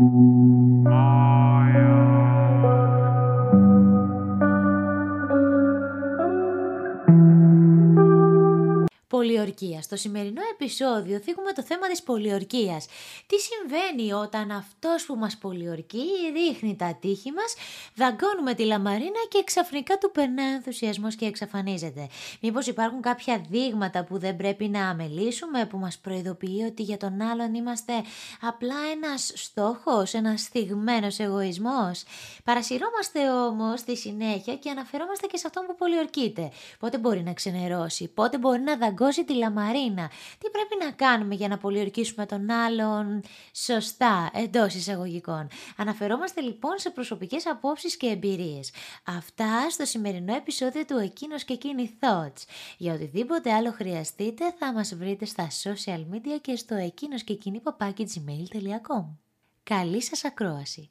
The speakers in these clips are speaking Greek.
Mm-hmm. Πολιορκία. Στο σημερινό επεισόδιο θίγουμε το θέμα της πολιορκίας. Τι συμβαίνει όταν αυτός που μας πολιορκεί ρίχνει τα τείχη μας, δαγκώνουμε τη λαμαρίνα και ξαφνικά του περνά ενθουσιασμός και εξαφανίζεται. Μήπως υπάρχουν κάποια δείγματα που δεν πρέπει να αμελήσουμε, που μας προειδοποιεί ότι για τον άλλον είμαστε απλά ένας στόχος, ένας στιγμένος εγωισμός; Παρασυρώμαστε όμως στη συνέχεια και αναφερόμαστε και σε αυτόν που πολιορκείται. Πότε μπορεί να ξενερώσει, πότε μπορεί να δαγκώσει δαγκώσει τη λαμαρίνα. Τι πρέπει να κάνουμε για να πολιορκήσουμε τον άλλον; Σωστά, εντός εισαγωγικών. Αναφερόμαστε λοιπόν σε προσωπικές απόψεις και εμπειρίες. Αυτά στο σημερινό επεισόδιο του Εκείνος και Εκείνη Thoughts. Για οτιδήποτε άλλο χρειαστείτε θα μας βρείτε στα social media και στο εκείνος και εκείνη gmail.com. Καλή σας ακρόαση!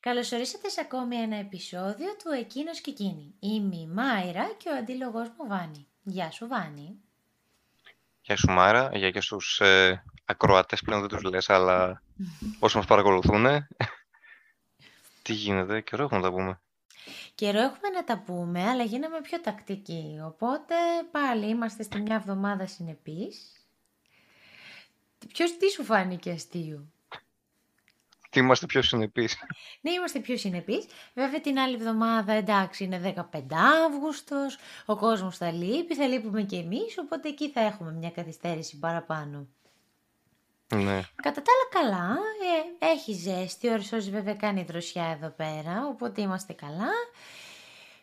Καλωσορίσατε σε ακόμη ένα επεισόδιο του Εκείνος και Εκείνη. Είμαι η Μάιρα και ο αντίλογος μου Βάνη. Γεια σου Βάνη. Γεια σου Μάιρα, για και στους ε, ακροατές πλέον δεν τους λες, αλλά όσοι μας παρακολουθούν. Τι γίνεται, καιρό έχουμε να τα πούμε. Καιρό έχουμε να τα πούμε, αλλά γίναμε πιο τακτικοί. Οπότε πάλι είμαστε στη μια εβδομάδα συνεπής. Ποιος τι σου φάνηκε αστείο είμαστε πιο συνεπείς. Ναι, είμαστε πιο συνεπείς. Βέβαια την άλλη εβδομάδα, εντάξει, είναι 15 Αύγουστος, ο κόσμος θα λείπει, θα λείπουμε και εμείς, οπότε εκεί θα έχουμε μια καθυστέρηση παραπάνω. Ναι. Κατά τα άλλα καλά, ε, έχει ζέστη, ο Ερσός βέβαια κάνει δροσιά εδώ πέρα, οπότε είμαστε καλά.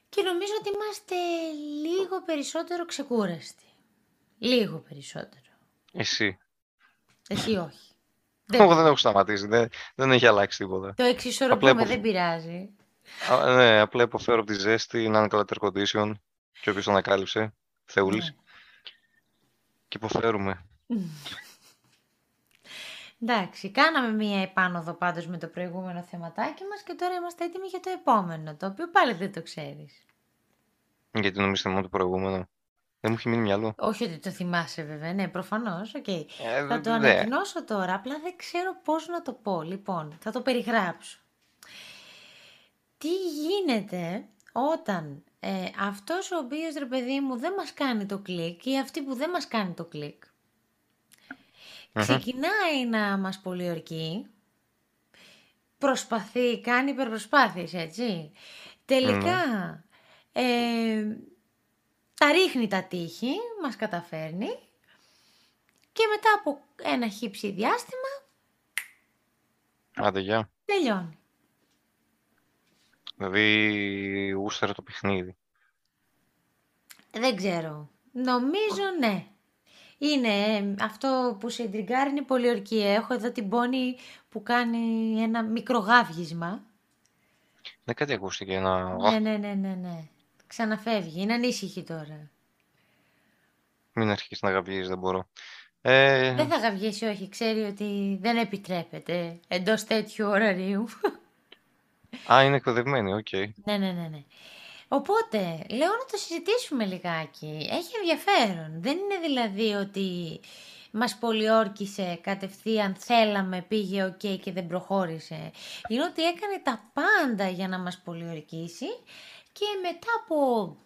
Και νομίζω ότι είμαστε λίγο περισσότερο ξεκούραστοι. Λίγο περισσότερο. Εσύ. Εσύ όχι. Εγώ δεν έχω σταματήσει. Δεν, δεν έχει αλλάξει τίποτα. Το εξισορροπούμε, δεν πειράζει. Α, ναι, απλά υποφέρω από τη ζέστη να είναι καλά air condition και όποιος το ανακάλυψε, Θεούλης. Ναι. Και υποφέρουμε. Εντάξει, κάναμε μία επάνωδο πάντως με το προηγούμενο θεματάκι μας και τώρα είμαστε έτοιμοι για το επόμενο, το οποίο πάλι δεν το ξέρεις. Γιατί νομίζετε μόνο το προηγούμενο. Δεν μου έχει μείνει μυαλό. Όχι ότι το θυμάσαι βέβαια, ναι, προφανώς. Okay. Ε, θα το ανακοινώσω τώρα, απλά δεν ξέρω πώς να το πω. Λοιπόν, θα το περιγράψω. Τι γίνεται όταν ε, αυτός ο οποίος ρε παιδί μου δεν μας κάνει το κλικ ή αυτή που δεν μας κάνει το κλικ ξεκινάει να μας πολιορκεί προσπαθεί, κάνει υπερπροσπάθειες έτσι τελικά ε, τα ρίχνει τα τείχη, μας καταφέρνει και μετά από ένα χύψη διάστημα Άντε, γεια. τελειώνει. Δηλαδή ούστερα το παιχνίδι. Δεν ξέρω. Νομίζω ναι. Είναι ε, αυτό που σε εντριγκάρει είναι πολύ ορκία. Έχω εδώ την πόνη που κάνει ένα μικρό γάβγισμα. Ναι, κάτι ακούστηκε. Ένα... Ναι, ναι, ναι, ναι, ναι. Ξαναφεύγει. Είναι ανήσυχη τώρα. Μην αρχίσεις να γαβγείς, δεν μπορώ. Ε... Δεν θα γαβγίσει, όχι. Ξέρει ότι δεν επιτρέπεται εντός τέτοιου ωραρίου. Α, είναι εκπαιδευμένη, ok. Okay. Ναι, ναι, ναι, ναι. Οπότε, λέω να το συζητήσουμε λιγάκι. Έχει ενδιαφέρον. Δεν είναι δηλαδή ότι μας πολιόρκησε κατευθείαν, θέλαμε, πήγε οκ και δεν προχώρησε. Είναι ότι έκανε τα πάντα για να μας πολιορκήσει και μετά από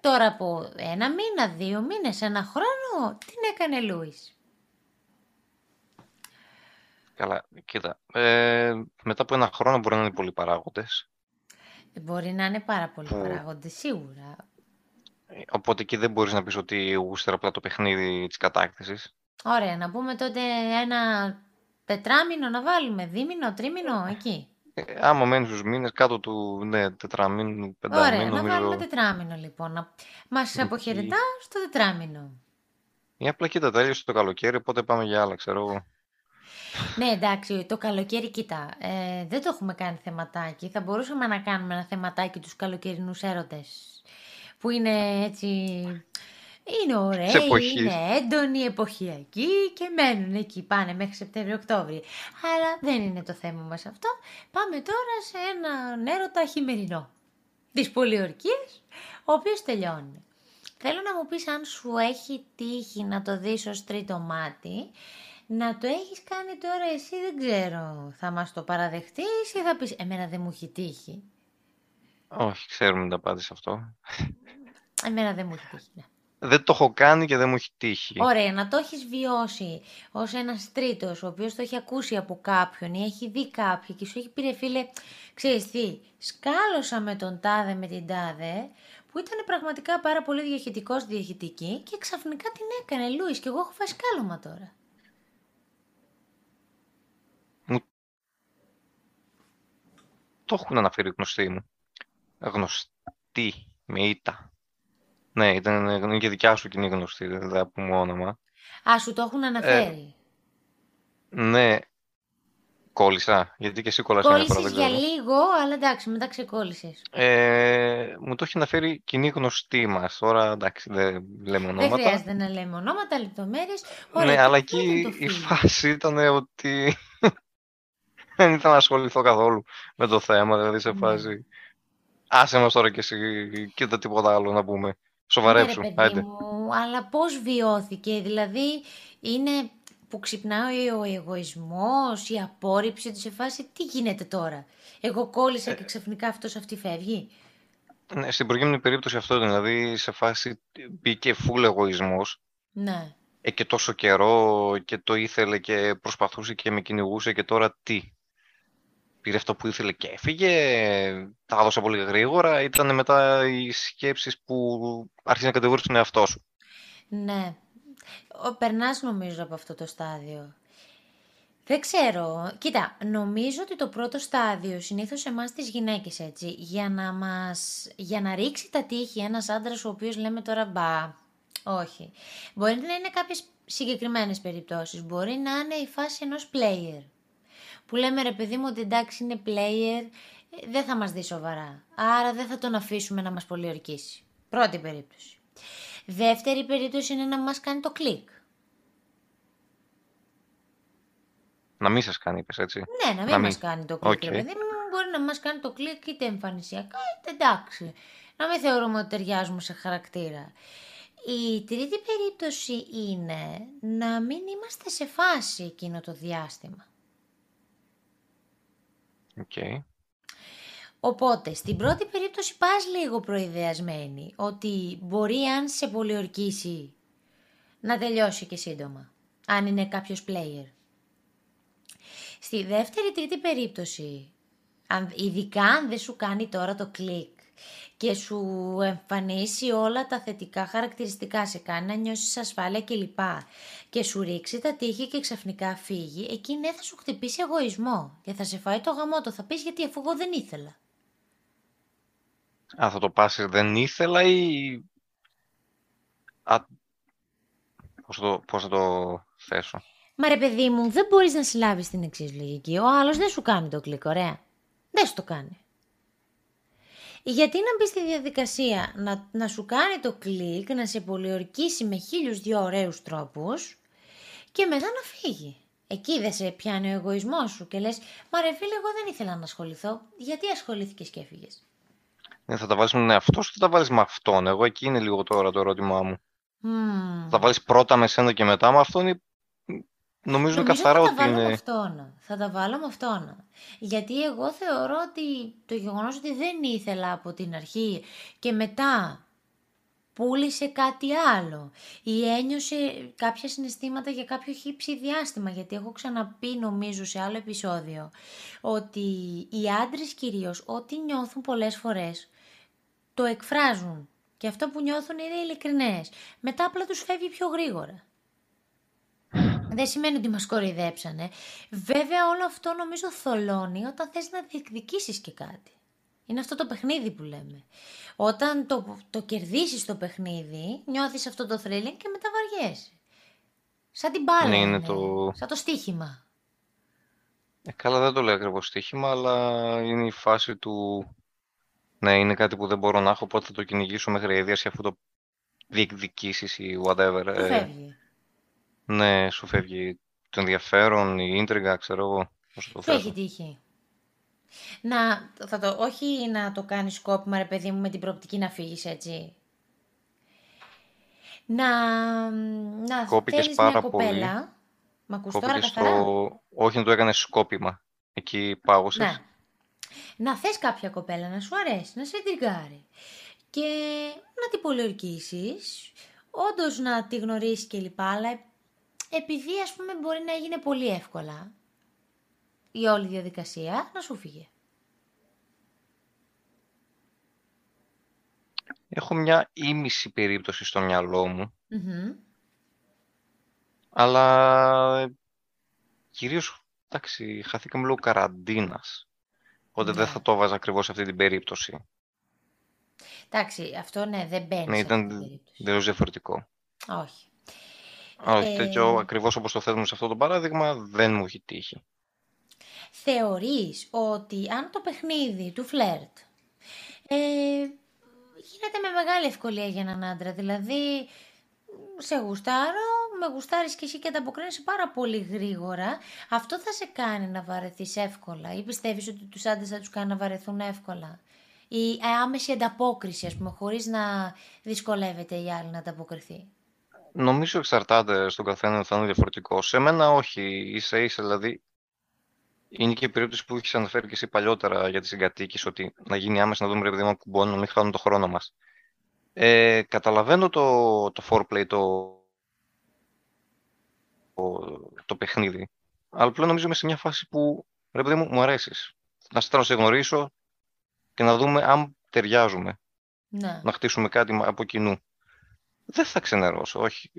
τώρα από ένα μήνα, δύο μήνες, ένα χρόνο, την έκανε Λούης. Καλά, κοίτα. Ε, μετά από ένα χρόνο μπορεί να είναι πολλοί παράγοντες. Ε, μπορεί να είναι πάρα πολλοί που... παράγοντες, σίγουρα. Ε, οπότε εκεί δεν μπορείς να πεις ότι γούστερα απλά το παιχνίδι της κατάκτησης. Ωραία, να πούμε τότε ένα τετράμινο να βάλουμε, δίμηνο, τρίμηνο, εκεί. Ε, άμα μένεις στους μήνες κάτω του ναι, τετραμήνου, πενταμήνου. Ωραία, να βάλουμε τετράμινο λοιπόν. Μας αποχαιρετά στο τετράμινο. Ή απλά κοίτα, τέλειωσε το καλοκαίρι, οπότε πάμε για άλλα, ξέρω εγώ. ναι, εντάξει, το καλοκαίρι, κοίτα, ε, δεν το έχουμε κάνει θεματάκι. Θα μπορούσαμε να κάνουμε ένα θεματάκι τους καλοκαιρινούς έρωτες. Που είναι έτσι είναι ωραίοι, είναι έντονοι, εποχιακοί και μένουν εκεί, πάνε μέχρι Σεπτέμβριο-Οκτώβριο. Αλλά δεν είναι το θέμα μας αυτό. Πάμε τώρα σε ένα έρωτα χειμερινό της πολιορκίας, ο οποίος τελειώνει. Θέλω να μου πεις αν σου έχει τύχει να το δεις ως τρίτο μάτι, να το έχεις κάνει τώρα εσύ δεν ξέρω. Θα μας το παραδεχτείς ή θα πεις εμένα δεν μου έχει τύχει. Όχι, ξέρουμε την απάντηση αυτό. Εμένα δεν μου έχει τύχει. Ναι. Δεν το έχω κάνει και δεν μου έχει τύχει. Ωραία, να το έχεις βιώσει ως ένας τρίτος, ο οποίος το έχει ακούσει από κάποιον ή έχει δει κάποιον και σου έχει πει ρε φίλε, ξέρεις τι, σκάλωσα με τον τάδε με την τάδε, που ήταν πραγματικά πάρα πολύ διαχειτικός διαχειτική και ξαφνικά την έκανε Λούις και εγώ έχω φάει σκάλωμα τώρα. Το έχουν αναφέρει γνωστοί μου. Γνωστή, με ήττα. Ναι, ήταν είναι και δικιά σου κοινή γνωστή, δεν θα πούμε όνομα. Α, σου το έχουν αναφέρει. Ναι, κόλλησα, γιατί και εσύ κόλλασες μια φορά, Κόλλησες δεν για ξέρω. λίγο, αλλά εντάξει, μετά ξεκόλλησες. Ε, μου το έχει αναφέρει κοινή γνωστή μας. Τώρα, εντάξει, δεν λέμε Δεν ονόματα. χρειάζεται να λέμε ονόματα, λεπτομέρειες. Ωραία, Ναι, και αλλά πού ήταν εκεί το η φίλο; φάση ήταν ότι δεν ήθελα να ασχοληθώ καθόλου με το θέμα. Δηλαδή σε Ναι. φάση. Άσε μας τώρα κι εσύ, κοίτα τίποτα άλλο να πούμε. Ναι, Σοβαρέψου, ρε παιδί άντε. μου, αλλά πώς βιώθηκε, δηλαδή είναι που ξυπνάει ο εγωισμός, η απόρριψη του σε φάση, τι γίνεται τώρα; Εγώ κόλλησα Ε, και ξαφνικά αυτός αυτή φεύγει; Ναι, στην προηγούμενη περίπτωση αυτό ήταν, δηλαδή σε φάση μπήκε φουλ εγωισμός Ναι. ε, και τόσο καιρό και το ήθελε και προσπαθούσε και με κυνηγούσε και τώρα τι; Πήρε αυτό που ήθελε και έφυγε, τα έδωσε πολύ γρήγορα, ήταν μετά οι σκέψεις που άρχισε να κατηγορείς τον εαυτό σου. Ναι. Ο, περνάς νομίζω από αυτό το στάδιο. Δεν ξέρω. Κοίτα, νομίζω ότι το πρώτο στάδιο, συνήθως εμάς τις γυναίκες έτσι, για να μας, για να ρίξει τα τείχη ένας άντρας ο οποίος λέμε τώρα μπα, όχι. Μπορεί να είναι κάποιες συγκεκριμένες περιπτώσεις. Μπορεί να είναι η φάση ενός player. Που λέμε ρε παιδί μου ότι εντάξει είναι player, ε, δεν θα μας δει σοβαρά. Άρα δεν θα τον αφήσουμε να μας πολιορκήσει. Πρώτη περίπτωση. Δεύτερη περίπτωση είναι να μας κάνει το κλικ. Να μην σας κάνει, είπες έτσι. Ναι, να μην Να μας μην. κάνει το κλικ, Οκ. ρε παιδί μου. Μπορεί να μας κάνει το κλικ είτε εμφανισιακά είτε εντάξει. Να μην θεωρούμε ότι ταιριάζουμε σε χαρακτήρα. Η τρίτη περίπτωση είναι να μην είμαστε σε φάση εκείνο το διάστημα. Οκ. Οπότε, στην πρώτη περίπτωση πας λίγο προϊδεασμένη ότι μπορεί αν σε πολιορκήσει να τελειώσει και σύντομα, αν είναι κάποιος player. Στη δεύτερη τρίτη περίπτωση, αν, ειδικά αν δεν σου κάνει τώρα το κλικ και σου εμφανίσει όλα τα θετικά χαρακτηριστικά, σε κάνει να νιώσεις ασφάλεια κλπ. Και σου ρίξει τα τείχη και ξαφνικά φύγει, εκεί ναι θα σου χτυπήσει εγωισμό και θα σε φάει το γαμώτο. Θα πεις γιατί αφού εγώ δεν ήθελα. Α, θα το πάσεις δεν ήθελα ή... Α, πώς, θα το, πώς θα το θέσω; Μα ρε παιδί μου, δεν μπορείς να συλλάβεις την εξής λογική. Ο άλλος δεν σου κάνει το κλικ, ωραία. Δεν σου το κάνει. Γιατί να μπεις στη διαδικασία να, να σου κάνει το κλικ, να σε πολιορκήσει με χίλιους δυο ωραίους τρόπους και μετά να φύγει. Εκεί δεν σε πιάνει ο εγωισμός σου και λες «Μα ρε φίλε, εγώ δεν ήθελα να ασχοληθώ. Γιατί ασχολήθηκες και έφυγες». Ναι, θα τα βάλεις με τον εαυτό σου ή θα τα βάλεις με αυτόν; Εγώ εκεί είναι λίγο τώρα το ερώτημά μου. Μμμ. Θα τα βάλεις πρώτα με σένα και μετά με αυτόν ή... Νομίζω είναι Νομίζω καθαρά θα τα ότι βάλω με είναι... αυτόν. Θα τα βάλω με αυτόν. Γιατί εγώ θεωρώ ότι το γεγονός ότι δεν ήθελα από την αρχή και μετά πούλησε κάτι άλλο ή ένιωσε κάποια συναισθήματα για κάποιο χύψη διάστημα γιατί έχω ξαναπεί νομίζω σε άλλο επεισόδιο ότι οι άντρες κυρίως ό,τι νιώθουν πολλές φορές το εκφράζουν και αυτό που νιώθουν είναι ειλικρινές μετά απλά τους φεύγει πιο γρήγορα δεν σημαίνει ότι μας κοροϊδέψανε. Βέβαια όλο αυτό νομίζω θολώνει όταν θες να διεκδικήσεις και κάτι. Είναι αυτό το παιχνίδι που λέμε. Όταν το, το κερδίσεις το παιχνίδι, νιώθεις αυτό το thrilling και μετά βαριέσαι. Σαν την μπάλα Ναι, είναι είναι. το- Σαν το στοίχημα. Ε, καλά δεν το λέω ακριβώς στοίχημα, αλλά είναι η φάση του... Ναι, είναι κάτι που δεν μπορώ να έχω, οπότε θα το κυνηγήσω μέχρι αίδειας αφού το διεκδικήσεις ή whatever. Που Ε, φεύγει. Ναι, σου φεύγει το ενδιαφέρον, η ίντριγκα, ξέρω εγώ, πώς θα το Σου έχει θέσω. τύχει. Να, θα το, όχι να το κάνεις σκόπιμα ρε παιδί μου με την προοπτική να φύγεις έτσι. Να, να Κόπηκες θέλεις μια πάρα πολύ. κοπέλα Μ' ακούς τώρα Κόπηκες καθαρά; στο... Όχι να το έκανες σκόπιμα. Εκεί πάγωσες. Ναι. Να θες κάποια κοπέλα να σου αρέσει, να σε τριγκάρει. Και να την πολιορκήσεις, όντως να τη γνωρίσεις και λοιπά, αλλά επειδή ας πούμε μπορεί να γίνει πολύ εύκολα η όλη διαδικασία, να σου φύγει. Έχω μια ήμιση περίπτωση στο μυαλό μου, Μμμ. αλλά ε, κυρίως, εντάξει, χαθήκαμε λόγω καραντίνας. Οπότε δεν Ναι. θα το βάζα ακριβώς σε αυτή την περίπτωση. Εντάξει, αυτό ναι, δεν μπαίνει Ναι, σε ήταν αυτή την περίπτωση. τελείως διαφορετικό. Όχι. Όχι, Ε, τέτοιο ακριβώς όπως το θέτουμε σε αυτό το παράδειγμα δεν μου έχει τύχει. Θεωρείς ότι αν το παιχνίδι του φλερτ ε, γίνεται με μεγάλη ευκολία για έναν άντρα, δηλαδή σε γουστάρω, με γουστάρεις και εσύ και ανταποκρίνεσαι πάρα πολύ γρήγορα, αυτό θα σε κάνει να βαρεθείς εύκολα ή πιστεύεις ότι τους άντρες θα τους κάνει να βαρεθούν εύκολα; Η άμεση ανταπόκριση, ας πούμε, χωρίς να δυσκολεύεται η άλλη να ανταποκριθεί; Νομίζω εξαρτάται στον καθένα, θα είναι διαφορετικό. Σε μένα όχι, ίσα ίσα δηλαδή. Είναι και η περίπτωση που έχεις αναφέρει και εσύ παλιότερα για τις συγκατοίκε, ότι να γίνει άμεσα να δούμε ρε παιδί μου κουμπώνει, να μην χάνουμε το χρόνο μας. Ε, καταλαβαίνω το, το foreplay, το, το, το παιχνίδι. Αλλά πλέον νομίζω είμαι σε μια φάση που ρε παιδί μου, μου αρέσεις. Να σε θέλω να σε γνωρίσω και να δούμε αν ταιριάζουμε. Ναι. Να χτίσουμε κάτι από κοινού. Δεν θα ξενερώσω, όχι.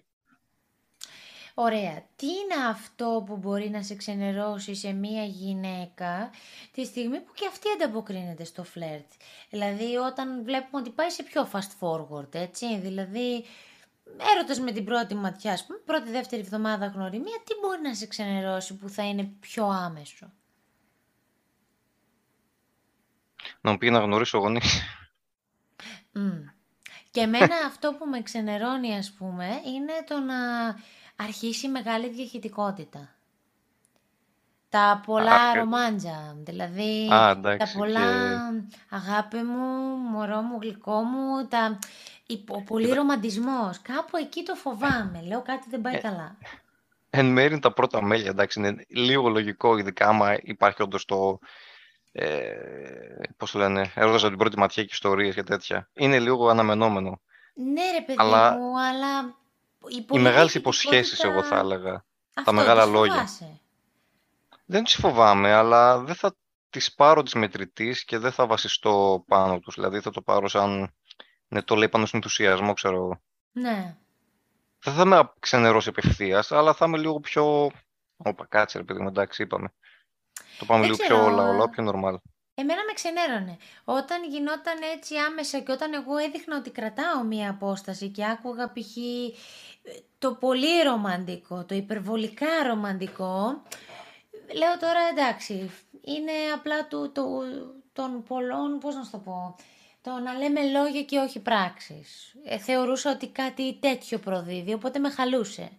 Ωραία. Τι είναι αυτό που μπορεί να σε ξενερώσει σε μία γυναίκα τη στιγμή που και αυτή ανταποκρίνεται στο φλερτ; Δηλαδή όταν βλέπουμε ότι πάει σε πιο fast forward, έτσι. Δηλαδή έρωτας με την πρώτη ματιά, ας πούμε, πρώτη δεύτερη εβδομάδα γνωριμία, τι μπορεί να σε ξενερώσει που θα είναι πιο άμεσο; Να μου πει να γνωρίσω γονείς. Μμ. Και εμένα αυτό που με ξενερώνει ας πούμε είναι το να αρχίσει η μεγάλη διαχειτικότητα. Τα πολλά Α, και- ρομάντζα, δηλαδή Α, τα εντάξει, πολλά και- αγάπη μου, μωρό μου, γλυκό μου, τα... η- ο πολύ Κοίτα. ρομαντισμός. Κάπου εκεί το φοβάμαι, λέω κάτι δεν πάει Ε, καλά. Εν μέρει είναι τα πρώτα μέλια, εντάξει, είναι λίγο λογικό, ειδικά άμα υπάρχει όντως το, ε, πώς το λένε, έρωτας από την πρώτη ματιά και ιστορίες και τέτοια. Είναι λίγο αναμενόμενο. Ναι ρε παιδί Αλλά μου, αλλά η οι πολύ μεγάλες διαχειτικότητα... υποσχέσεις, εγώ θα έλεγα, Αυτό, τα μεγάλα τις λόγια. φοβάσαι. Δεν τις φοβάμαι, αλλά δεν θα τις πάρω τις μετρητής και δεν θα βασιστώ πάνω τους. Δηλαδή θα το πάρω σαν, ναι, το λέει πάνω στον ενθουσιασμό, ξέρω εγώ. Ναι. Δεν θα με ξενερώσει απευθείας, αλλά θα είμαι λίγο πιο. Όπα, κάτσε ρε παιδί μου, εντάξει, είπαμε. Το πάμε Δεν λίγο ξέρω, πιο λαολάο, πιο normal. Εμένα με ξενέρωνε. Όταν γινόταν έτσι άμεσα και όταν εγώ έδειχνα ότι κρατάω μία απόσταση και άκουγα π.χ. το πολύ ρομαντικό, το υπερβολικά ρομαντικό, λέω τώρα εντάξει, είναι απλά του, του, των πολλών, πώς να σου το πω, το να λέμε λόγια και όχι πράξεις. Ε, θεωρούσα ότι κάτι τέτοιο προδίδει, οπότε με χαλούσε.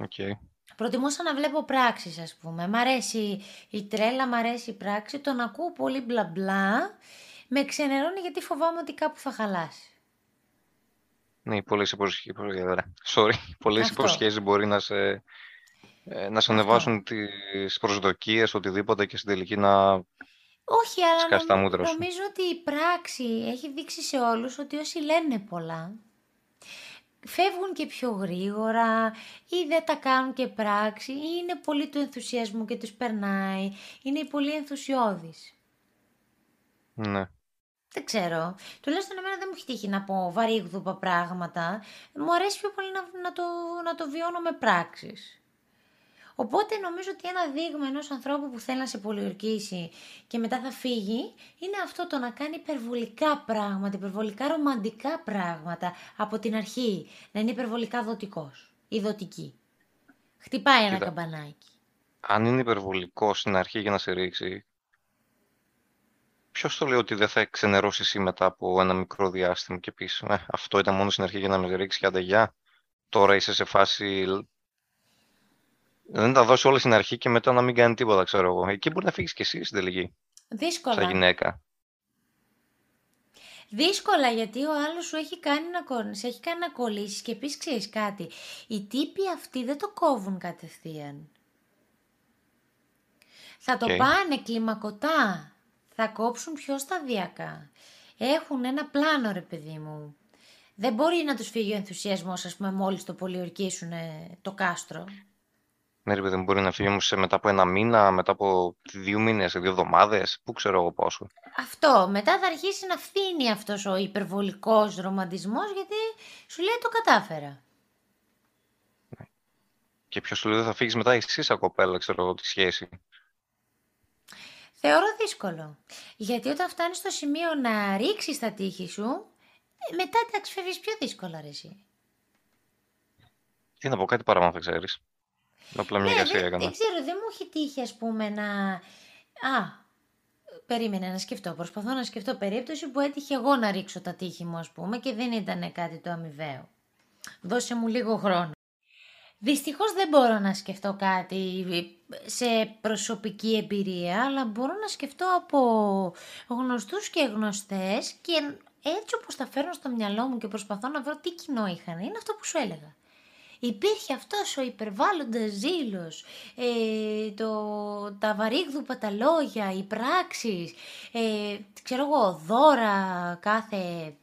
Okay. Προτιμούσα να βλέπω πράξεις ας πούμε. Μ' αρέσει η τρέλα, μ' αρέσει η πράξη. Το να ακούω πολύ μπλα μπλα με ξενερώνει γιατί φοβάμαι ότι κάπου θα χαλάσει. Ναι, πολλές υποσχέσεις, sorry, πολλές Αυτό. υποσχέσεις μπορεί να σε, ε, να σε Αυτό. ανεβάσουν τις προσδοκίες, οτιδήποτε και στην τελική να... Όχι, αλλά Σκάς τα νομ- μούτρα σου. νομίζω ότι η πράξη έχει δείξει σε όλους ότι όσοι λένε πολλά φεύγουν και πιο γρήγορα ή δεν τα κάνουν και πράξη ή είναι πολύ του ενθουσιασμού και τους περνάει, είναι πολύ ενθουσιώδεις. Ναι. Δεν ξέρω. Τουλάχιστον εμένα δεν μου έχει τύχει να πω βαρύγδουπα πράγματα. Μου αρέσει πιο πολύ να, να, το, να το βιώνω με πράξεις. Οπότε νομίζω ότι ένα δείγμα ενός ανθρώπου που θέλει να σε πολιορκήσει και μετά θα φύγει είναι αυτό το να κάνει υπερβολικά πράγματα, υπερβολικά ρομαντικά πράγματα από την αρχή. Να είναι υπερβολικά δοτικός ή δοτική. Χτυπάει ένα Κοίτα. καμπανάκι. Αν είναι υπερβολικό στην αρχή για να σε ρίξει, ποιος το λέει ότι δεν θα ξενερώσει εσύ μετά από ένα μικρό διάστημα και πεις «Ε, αυτό ήταν μόνο στην αρχή για να με ρίξει και άντε γεια». Τώρα είσαι σε φάση δεν τα δώσει όλα στην αρχή και μετά να μην κάνει τίποτα, ξέρω εγώ. Εκεί μπορεί να φύγεις και εσύ στην τελική, Δύσκολα. σαν γυναίκα. Δύσκολα γιατί ο άλλος σου έχει κάνει να, κο- σε έχει κάνει να κολλήσεις και επίσης ξέρεις κάτι. Οι τύποι αυτοί δεν το κόβουν κατευθείαν. Θα το Οκ. πάνε κλιμακωτά. Θα κόψουν πιο σταδιακά. Έχουν ένα πλάνο ρε παιδί μου. Δεν μπορεί να τους φύγει ο ενθουσιασμός ας πούμε μόλις το πολιορκήσουν το κάστρο. Ναι, ρε παιδί μου, μπορεί να φύγει όμως σε- μετά από ένα μήνα, μετά από δύο μήνες, δύο εβδομάδες, πού ξέρω εγώ πόσο. Αυτό. Μετά θα αρχίσει να φθίνει αυτός ο υπερβολικός ρομαντισμός γιατί σου λέει το κατάφερα. Και ποιος σου λέει δεν θα φύγεις μετά εσύ σαν κοπέλα, ξέρω εγώ, τη σχέση. Θεωρώ δύσκολο. Γιατί όταν φτάνεις στο σημείο να ρίξεις τα τείχη σου, ε, μετά εντάξει φεύγεις πιο δύσκολα ρε εσύ. Τι να πω, κάτι παραπάνω δεν ξέρεις. Απλά μια Ναι, εικασία δεν, έκανα. δεν ξέρω, δεν μου έχει τύχει ας πούμε να... Α, περίμενε να σκεφτώ. Προσπαθώ να σκεφτώ περίπτωση που έτυχε εγώ να ρίξω τα τείχη μου ας πούμε και δεν ήταν κάτι το αμοιβαίο. Δώσε μου λίγο χρόνο. Δυστυχώς δεν μπορώ να σκεφτώ κάτι σε προσωπική εμπειρία, αλλά μπορώ να σκεφτώ από γνωστούς και γνωστές και έτσι όπως τα φέρνω στο μυαλό μου και προσπαθώ να βρω τι κοινό είχαν, είναι αυτό που σου έλεγα. Υπήρχε αυτός ο υπερβάλλοντας ζήλος, ε, το, τα βαρύγδουπα τα λόγια, οι πράξεις, ε, ξέρω εγώ, δώρα κάθε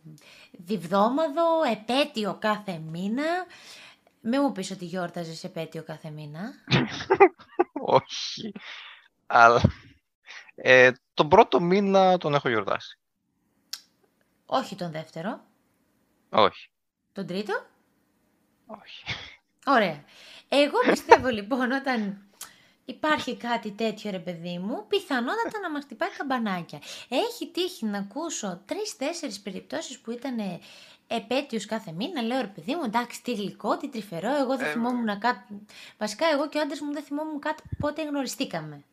διβδόμαδο, επέτειο κάθε μήνα. Μην μου πεις ότι γιόρταζες επέτειο κάθε μήνα. Όχι. Αλλά ε, τον πρώτο μήνα τον έχω γιορτάσει. Όχι τον δεύτερο, Όχι. τον τρίτο. Όχι. Ωραία. Εγώ πιστεύω λοιπόν όταν υπάρχει κάτι τέτοιο ρε παιδί μου, πιθανότατα να μας χτυπάει καμπανάκια. Έχει τύχει να ακούσω τρεις-τέσσερις περιπτώσεις που ήταν επέτειος κάθε μήνα. Λέω ρε παιδί μου, εντάξει τι γλυκό, τι τρυφερό, εγώ δεν θυμόμουν κάτι. Βασικά εγώ και ο άντρας μου δεν θυμόμουν κάτι πότε γνωριστήκαμε.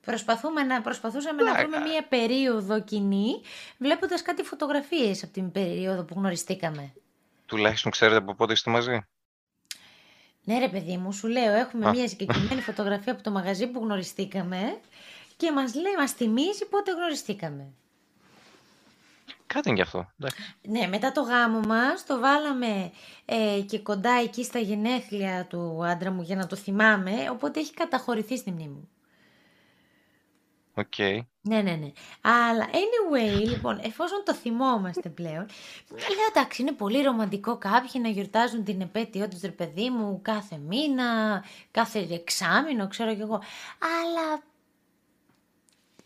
Προσπαθούμε να, προσπαθούσαμε να βρούμε μία περίοδο κοινή, βλέποντας κάτι φωτογραφίες από την περίοδο που γνωριστήκαμε. Τουλάχιστον ξέρετε από πότε είστε μαζί; Ναι ρε παιδί μου, σου λέω, έχουμε Α. μία συγκεκριμένη φωτογραφία από το μαγαζί που γνωριστήκαμε και μας λέει, μας θυμίζει πότε γνωριστήκαμε. Κάτι είναι κι αυτό. εντάξει. Ναι, μετά το γάμο μας το βάλαμε ε, και κοντά εκεί στα γενέθλια του άντρα μου για να το θυμάμαι, οπότε έχει καταχωρηθεί στη μνήμη μου. Οκ. Ναι, ναι, ναι. Αλλά anyway, λοιπόν, εφόσον το θυμόμαστε πλέον, λέω εντάξει, είναι πολύ ρομαντικό κάποιοι να γιορτάζουν την επέτειό τους, ρε παιδί μου, κάθε μήνα, κάθε εξάμηνο, ξέρω κι εγώ. Αλλά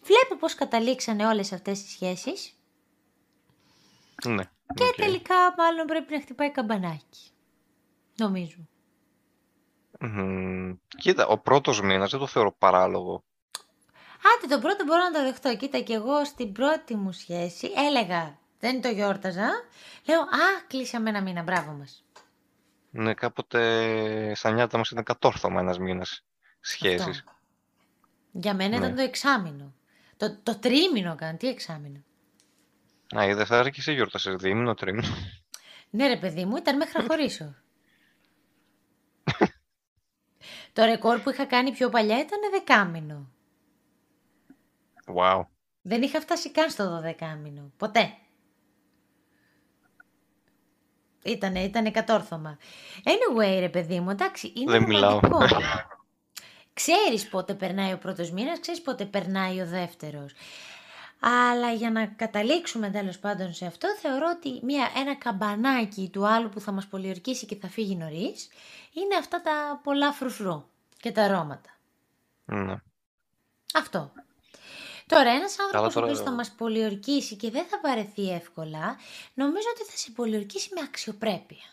βλέπω πώς καταλήξανε όλες αυτές οι σχέσεις Ναι. και οκ. τελικά μάλλον πρέπει να χτυπάει καμπανάκι. Νομίζω. Μμμ, Κοίτα, ο πρώτος μήνας δεν το θεωρώ παράλογο. Άντε, το πρώτο μπορώ να το δεχτώ. Κοίτα, και εγώ στην πρώτη μου σχέση έλεγα, δεν το γιόρταζα. Λέω, α, κλείσαμε ένα μήνα, μπράβο μας. Ναι, κάποτε στα νιάτα μας ήταν κατόρθωμα ένας μήνας σχέσης. Αυτό. Για μένα Ναι. ήταν το εξάμηνο. Το, το τρίμηνο καν, τι εξάμηνο. Α, είδες, άρα και εσύ γιόρτασες δίμηνο, τρίμηνο. Ναι ρε παιδί μου, ήταν μέχρι να χωρίσω. το ρεκόρ που είχα κάνει πιο παλιά ήταν δεκάμηνο. Wow. Δεν είχα φτάσει καν στο δωδεκάμηνο. Ποτέ. Ήτανε, ήτανε κατόρθωμα. Anyway, ρε παιδί μου, εντάξει, είναι Δεν μιλάω. ρομαντικό. Ξέρεις πότε περνάει ο πρώτος μήνας, ξέρεις πότε περνάει ο δεύτερος. Αλλά για να καταλήξουμε τέλος πάντων σε αυτό, θεωρώ ότι μια, ένα καμπανάκι του άλλου που θα μας πολιορκήσει και θα φύγει νωρίς, είναι αυτά τα πολλά φρουφρού και τα αρώματα. Ναι. Αυτό. Τώρα, ένας άνθρωπος τώρα- ο οποίος θα μας πολιορκήσει και δεν θα βαρεθεί εύκολα, νομίζω ότι θα σε πολιορκήσει με αξιοπρέπεια.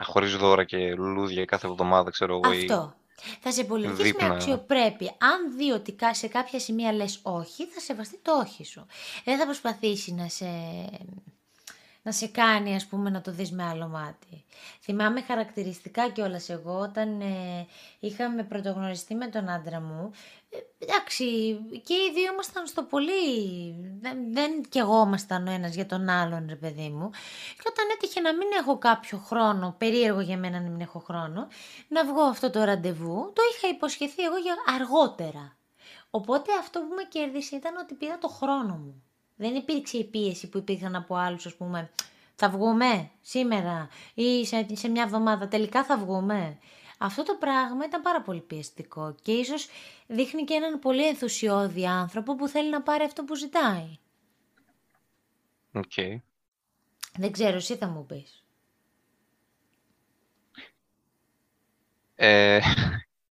Α, χωρίς δώρα και λουλούδια κάθε εβδομάδα, ξέρω εγώ. ή- Αυτό. Θα σε πολιορκήσει με δείπνα. αξιοπρέπεια. Αν δει ότι κα- σε κάποια σημεία λες όχι, θα σεβαστεί το όχι σου. Δεν θα προσπαθήσει να σε, να σε κάνει, ας πούμε, να το δεις με άλλο μάτι. Θυμάμαι χαρακτηριστικά κιόλας εγώ, όταν ε, είχαμε πρωτογνωριστεί με τον άντρα μου, ε, εντάξει, και οι δύο ήμασταν στο πολύ, δεν, δεν κι εγώ ήμασταν ο ένας για τον άλλον, ρε παιδί μου. Και όταν έτυχε να μην έχω κάποιο χρόνο, περίεργο για μένα να μην έχω χρόνο, να βγω αυτό το ραντεβού, το είχα υποσχεθεί εγώ για αργότερα. Οπότε αυτό που με κέρδισε ήταν ότι πήρα το χρόνο μου. Δεν υπήρξε η πίεση που υπήρχαν από άλλους, ας πούμε. Θα βγούμε σήμερα ή σε, σε μια εβδομάδα τελικά θα βγούμε. Αυτό το πράγμα ήταν πάρα πολύ πιεστικό και ίσως δείχνει και έναν πολύ ενθουσιώδη άνθρωπο που θέλει να πάρει αυτό που ζητάει. Οκ. Δεν ξέρω, εσύ θα μου πεις. Ε,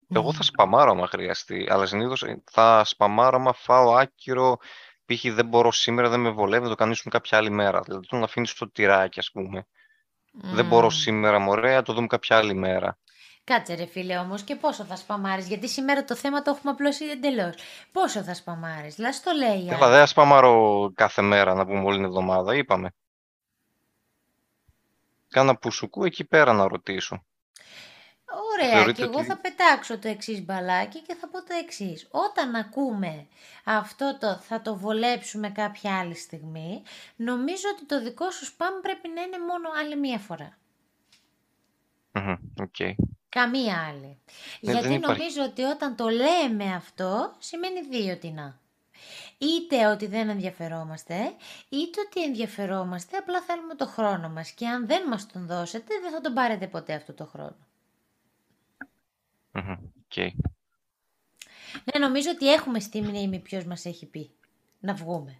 εγώ θα σπαμάρω άμα χρειαστεί, αλλά συνήθως ε, θα σπαμάρω άμα φάω άκυρο, π.χ. δεν μπορώ σήμερα, δεν με βολεύει, να το κανονίσουμε κάποια άλλη μέρα. Δηλαδή το να αφήνεις το τυράκι, ας πούμε. Δεν μπορώ σήμερα, μωρέ, το δούμε κάποια άλλη μέρα. Κάτσε ρε φίλε όμως και πόσο θα σπαμάρεις, γιατί σήμερα το θέμα το έχουμε απλώσει εντελώς. Πόσο θα σπαμάρεις, δηλαδή το λέει. Καλά, δεν θα σπαμάρω κάθε μέρα, να πούμε όλη την εβδομάδα, είπαμε. Κάνα πουσουκού εκεί πέρα να ρωτήσω. Ωραία, Θεωρείτε και εγώ ότι- θα πετάξω το εξής μπαλάκι και θα πω το εξής. Όταν ακούμε αυτό το θα το βολέψουμε κάποια άλλη στιγμή, νομίζω ότι το δικό σου spam πρέπει να είναι μόνο άλλη μία φορά. Μμμ, Οκ. Καμία άλλη. Ναι, Γιατί δεν υπάρχει. νομίζω ότι όταν το λέμε αυτό, σημαίνει δύο τινά. Είτε ότι δεν ενδιαφερόμαστε, είτε ότι ενδιαφερόμαστε, απλά θέλουμε το χρόνο μας. Και αν δεν μας τον δώσετε, δεν θα τον πάρετε ποτέ αυτό το χρόνο. Μμμ, Οκ. Ναι, νομίζω ότι έχουμε στη μνήμη ποιος μας έχει πει να βγούμε.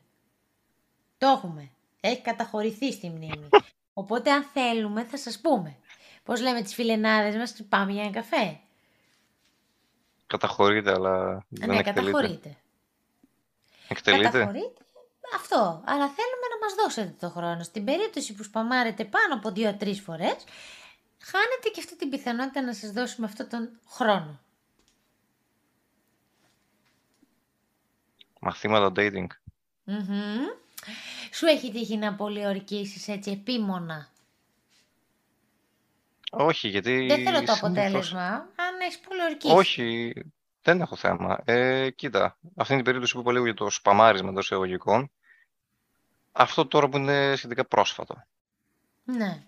Το έχουμε. Έχει καταχωρηθεί στη μνήμη. Οπότε αν θέλουμε θα σας πούμε. Πώς λέμε τις φιλενάδες μας, πάμε για ένα καφέ. Καταχωρείται, αλλά δεν ναι, εκτελείται. καταχωρείται. Εκτελείται; Καταχωρείται. Αυτό. Αλλά θέλουμε να μας δώσετε το χρόνο. Στην περίπτωση που σπαμάρετε πάνω από δύο-τρεις φορές, χάνετε και αυτή την πιθανότητα να σας δώσουμε αυτό τον χρόνο. Μαθήματα dating. Μμμ. Σου έχει τύχει να πολιορκήσεις έτσι επίμονα; Όχι, γιατί Δεν θέλω το συνήθως- αποτέλεσμα, αν έχεις πολιορκήσεις. Όχι, δεν έχω θέμα. Ε, κοίτα, αυτή είναι η περίπτωση που είπα λίγο για το σπαμάρισμα εντός εισαγωγικών. Αυτό τώρα που είναι σχετικά πρόσφατο. Ναι.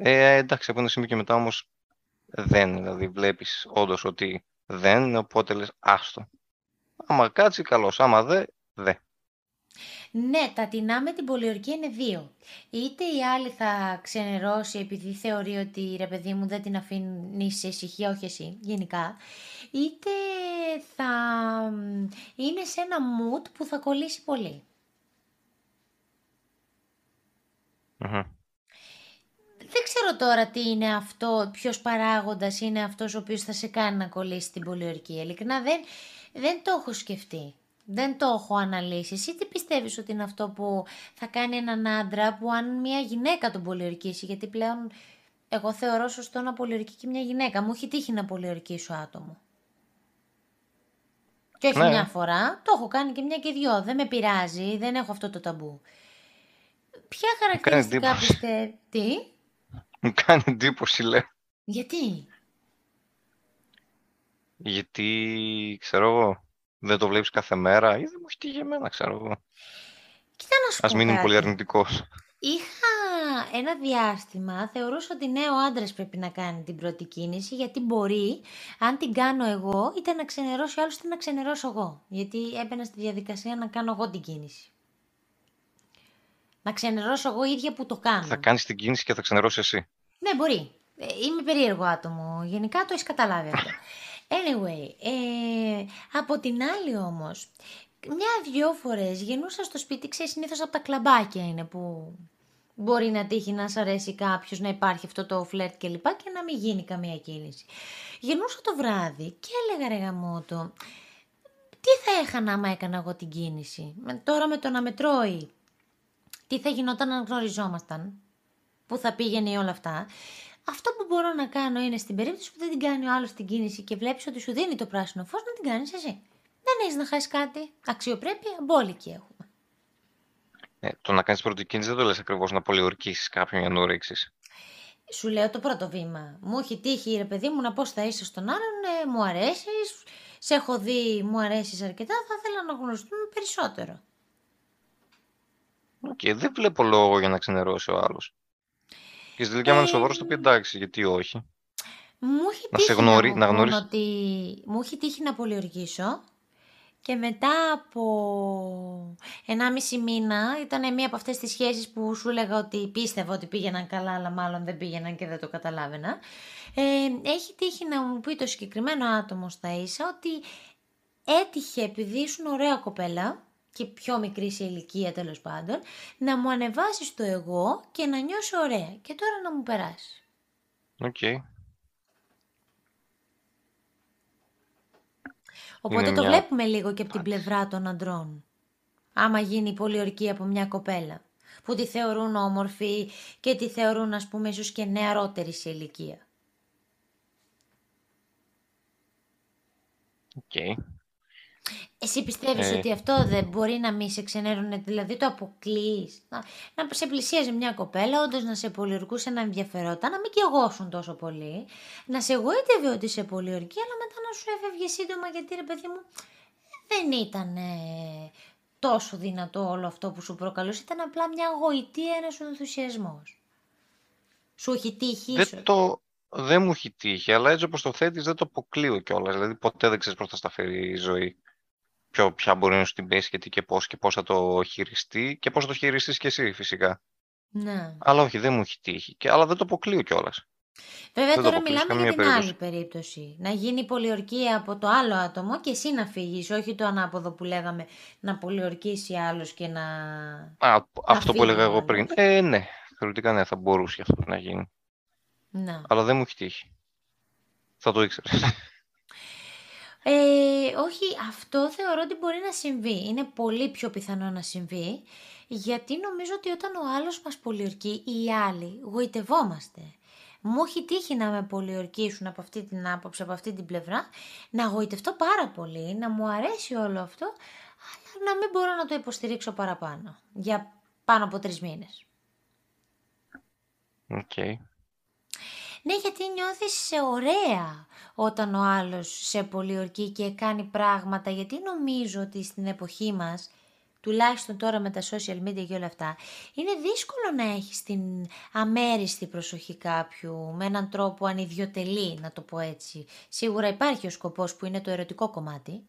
Ε, εντάξει, από ένα σημείο και μετά όμως δεν, δηλαδή βλέπεις όντως ότι δεν, οπότε λες άστο. Άμα κάτσει, καλώς. Άμα δε, δε. Ναι, τα τεινά με την πολιορκία είναι δύο. Είτε η άλλη θα ξενερώσει επειδή θεωρεί ότι ρε παιδί μου δεν την αφήνει σε ησυχία, όχι εσύ, γενικά. Είτε θα μ, είναι σε ένα mood που θα κολλήσει πολύ. Μμμ. Δεν ξέρω τώρα τι είναι αυτό, ποιος παράγοντας είναι αυτός ο οποίος θα σε κάνει να κολλήσεις την πολιορκία. Ειλικρινά δεν, δεν το έχω σκεφτεί. Δεν το έχω αναλύσει. Εσύ τι πιστεύεις ότι είναι αυτό που θα κάνει έναν άντρα που αν μια γυναίκα τον πολιορκήσει, γιατί πλέον εγώ θεωρώ σωστό να πολιορκεί και μια γυναίκα. Μου έχει τύχει να πολιορκήσω άτομο. Και όχι Ναι. μια φορά, το έχω κάνει και μια και δυο. Δεν με πειράζει, δεν έχω αυτό το ταμπού. Ποια χαρακτηριστικά εντύπωση. πιστεύει... Τι; Μου κάνει εντύπωση, λέω. Γιατί; Γιατί, ξέρω εγώ, δεν το βλέπεις κάθε μέρα ή δεν μου έχει τύχει εμένα, ξέρω εγώ. Κοίτα να σου Ας πω μην είμαι κάτι. πολύ αρνητικός. Είχα ένα διάστημα, θεωρούσα ότι ναι, ο άντρας πρέπει να κάνει την πρώτη κίνηση, γιατί μπορεί, αν την κάνω εγώ, είτε να ξενερώσει ο άλλος, είτε να ξενερώσω εγώ. Γιατί έμπαινα στη διαδικασία να κάνω εγώ την κίνηση. Να ξενερώσω εγώ ίδια που το κάνω. Θα κάνεις την κίνηση και θα ξενερώσεις εσύ. Ναι, μπορεί. Ε, Είμαι περίεργο άτομο. Γενικά το έχεις καταλάβει αυτό. Anyway, ε, από την άλλη όμως, μια-δυο φορές γεννούσα στο σπίτι, ξέρεις, συνήθως από τα κλαμπάκια είναι που μπορεί να τύχει να σ' αρέσει κάποιος, να υπάρχει αυτό το φλερτ και λοιπά και να μην γίνει καμία κίνηση. Γεννούσα το βράδυ και έλεγα ρε γαμότο, τι θα έχανα άμα έκανα εγώ την κίνηση; Με- Τώρα με το να με τρώει, τι θα γινόταν αν γνωριζόμασταν που θα πήγαινε ή όλα αυτά. Αυτό που μπορώ να κάνω είναι στην περίπτωση που δεν την κάνει ο άλλος την κίνηση και βλέπεις ότι σου δίνει το πράσινο φως να την κάνεις εσύ. Δεν έχεις να χάσεις κάτι. Αξιοπρέπεια, μπόλικη έχουμε. Ε, το να κάνεις πρώτη κίνηση δεν το λες ακριβώς να πολιορκήσεις κάποιον για να το ρίξεις. Σου λέω το πρώτο βήμα. Μου έχει τύχει ρε παιδί μου να πω θα είσαι στον άλλον, ε, μου αρέσεις, σε έχω δει, μου αρέσεις αρκετά, θα ήθελα να γνωριστούμε περισσότερο. Οκ, δεν βλέπω λόγο για να ξενερώσει ο άλλος. Και στη τελική, άμα είναι Ε, σοβαρός, το πει εντάξει, γιατί όχι. Μου έχει Να τύχει σε γνωρί- μου να πούν γνωρίσεις- ότι μου έχει τύχει να πολιορκήσω και μετά από 1,5 μήνα ήταν μία από αυτές τις σχέσεις που σου έλεγα ότι πίστευα ότι πήγαιναν καλά αλλά μάλλον δεν πήγαιναν και δεν το καταλάβαινα. Ε, έχει τύχει να μου πει το συγκεκριμένο άτομο στα ίσα ότι έτυχε επειδή ήσουν ωραία κοπέλα και πιο μικρή σε ηλικία τέλος πάντων, να μου ανεβάσεις το εγώ και να νιώσω ωραία και τώρα να μου περάσεις. Ok. Okay. Οπότε το βλέπουμε λίγο και από την πλευρά των αντρών. Άμα γίνει πολιορκία από μια κοπέλα που τη θεωρούν όμορφη και τη θεωρούν ας πούμε ίσως και νεαρότερη σε ηλικία. Οκ. Εσύ πιστεύεις ε. ότι αυτό δεν μπορεί να μην σε ξενέρωνε, δηλαδή το αποκλείς, να, να σε πλησίαζε μια κοπέλα, όντως να σε πολιορκούσε, να ενδιαφερόταν, να μην καιγόσουν τόσο πολύ, να σε γοήτευε ότι σε πολιορκεί, αλλά μετά να σου έφευγε σύντομα γιατί ρε παιδί μου δεν ήταν τόσο δυνατό όλο αυτό που σου προκαλούσε, ήταν απλά μια γοητεία, ένας ενθουσιασμός. Σου έχει τύχει δεν το, δεν μου έχει τύχει, αλλά έτσι όπως το θέτεις δεν το αποκλείω κιόλας. Δηλαδή ποτέ δεν ξέρεις πώς θα στα φέρει η ζωή ποιο, ποια μπορεί να σου την πέσει και τι και πώς και πώς θα το χειριστεί και πώς θα το χειριστείς και εσύ φυσικά. Ναι. Αλλά όχι, δεν μου έχει τύχει. Και, αλλά δεν το αποκλείω κιόλας. Βέβαια δεν τώρα μιλάμε για την περίπτωση. άλλη περίπτωση. Να γίνει πολιορκία από το άλλο άτομο και εσύ να φύγεις, όχι το ανάποδο που λέγαμε να πολιορκήσει άλλος και να. Α, αυτό που έλεγα εγώ πριν. Ε, ναι, θεωρητικά ναι, θα μπορούσε αυτό να γίνει. Να. Αλλά δεν μου έχει τύχει. Θα το ήξερε. Ε, όχι, αυτό θεωρώ ότι μπορεί να συμβεί. Είναι πολύ πιο πιθανό να συμβεί, γιατί νομίζω ότι όταν ο άλλος μας πολιορκεί ή οι άλλοι γοητευόμαστε. Μου έχει τύχει να με πολιορκήσουν από αυτή την άποψη, από αυτή την πλευρά, να γοητευτώ πάρα πολύ, να μου αρέσει όλο αυτό, αλλά να μην μπορώ να το υποστηρίξω παραπάνω, για πάνω από τρεις μήνες. Okay. Ναι, γιατί νιώθεις ωραία όταν ο άλλος σε πολιορκεί και κάνει πράγματα, γιατί νομίζω ότι στην εποχή μας, τουλάχιστον τώρα με τα social media και όλα αυτά, είναι δύσκολο να έχεις την αμέριστη προσοχή κάποιου, με έναν τρόπο ανιδιοτελή, να το πω έτσι. Σίγουρα υπάρχει ο σκοπός που είναι το ερωτικό κομμάτι,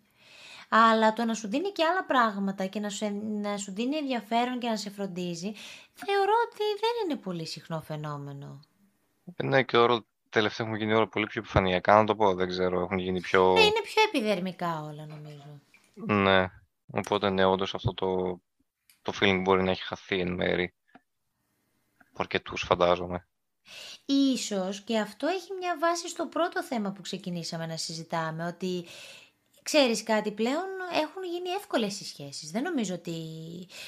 αλλά το να σου δίνει και άλλα πράγματα και να σου, να σου δίνει ενδιαφέρον και να σε φροντίζει, θεωρώ ότι δεν είναι πολύ συχνό φαινόμενο. Ναι, και τώρα τελευταία έχουν γίνει όλα πολύ πιο επιφανειακά, να το πω, δεν ξέρω, έχουν γίνει πιο... Ναι, είναι πιο επιδερμικά όλα νομίζω. Ναι, οπότε ναι, όντως αυτό το, το feeling μπορεί να έχει χαθεί εν μέρη. Από αρκετούς φαντάζομαι. Ίσως και αυτό έχει μια βάση στο πρώτο θέμα που ξεκινήσαμε να συζητάμε, ότι ξέρεις κάτι πλέον έχουν γίνει εύκολες οι σχέσεις. Δεν νομίζω ότι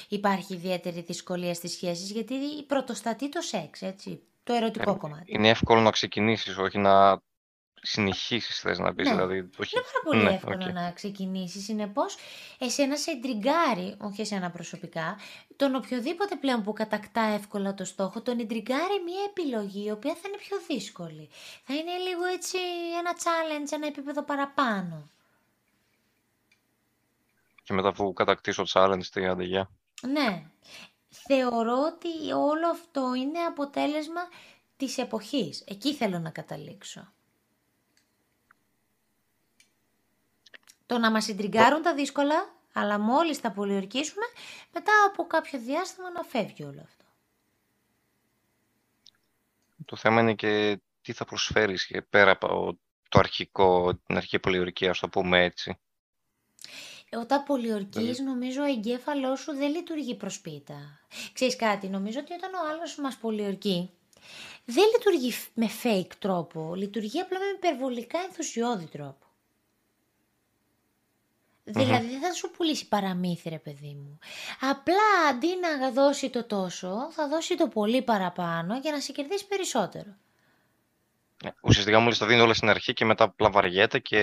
υπάρχει ιδιαίτερη δυσκολία στις σχέσεις, γιατί πρωτοστατεί το σεξ, έτσι το ερωτικό ε, κομμάτι. Είναι εύκολο να ξεκινήσεις, όχι να συνεχίσεις, θες να πεις. Ναι. Δηλαδή, όχι... Είναι πάρα πολύ ναι, εύκολο okay. να ξεκινήσεις. Συνεπώς, εσένα σε εντριγκάρει, όχι εσένα προσωπικά, τον οποιοδήποτε πλέον που κατακτά εύκολα το στόχο, τον εντριγκάρει μια επιλογή, η οποία θα είναι πιο δύσκολη. Θα είναι λίγο έτσι ένα challenge, ένα επίπεδο παραπάνω. Και μετά που κατακτήσω challenge, τι αντεγιά. Ναι θεωρώ ότι όλο αυτό είναι αποτέλεσμα της εποχής. Εκεί θέλω να καταλήξω. Το να μας συντριγκάρουν τα δύσκολα, αλλά μόλις τα πολιορκήσουμε, μετά από κάποιο διάστημα να φεύγει όλο αυτό. Το θέμα είναι και τι θα προσφέρεις πέρα από το αρχικό, την αρχική πολιορκία, ας το πούμε έτσι. Όταν πολιορκείς νομίζω ο εγκέφαλός σου δεν λειτουργεί προσπίτα. Ξέρεις κάτι, νομίζω ότι όταν ο άλλος μας πολιορκεί δεν λειτουργεί με fake τρόπο, λειτουργεί απλά με υπερβολικά ενθουσιώδη τρόπο. Δηλαδή δεν θα σου πουλήσει παραμύθι ρε παιδί μου. Απλά αντί να δώσει το τόσο, θα δώσει το πολύ παραπάνω για να σε κερδίσει περισσότερο. Ναι, ουσιαστικά μόλις το δίνει όλα στην αρχή και μετά απλά βαριέται και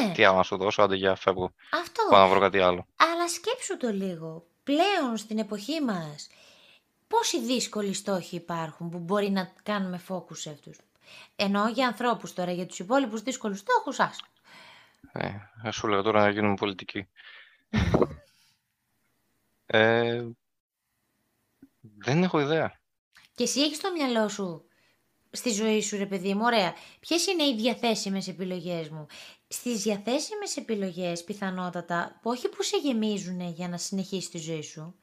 ναι. τι άλλο να σου δώσω, άντε για φεύγω. Αυτό. Πάω να βρω κάτι άλλο. Αλλά σκέψου το λίγο. Πλέον στην εποχή μας, πόσοι δύσκολοι στόχοι υπάρχουν που μπορεί να κάνουμε focus σε αυτούς; Εννοώ για ανθρώπους τώρα, για τους υπόλοιπους δύσκολους στόχους, άσχο. Ε, σου λέω τώρα να γίνουμε πολιτικοί. ε, δεν έχω ιδέα. Και εσύ έχεις στο μυαλό σου στη ζωή σου ρε παιδί μου, ωραία. Ποιες είναι οι διαθέσιμες επιλογές μου; Στις διαθέσιμες επιλογές πιθανότατα, όχι που σε γεμίζουν για να συνεχίσεις τη ζωή σου,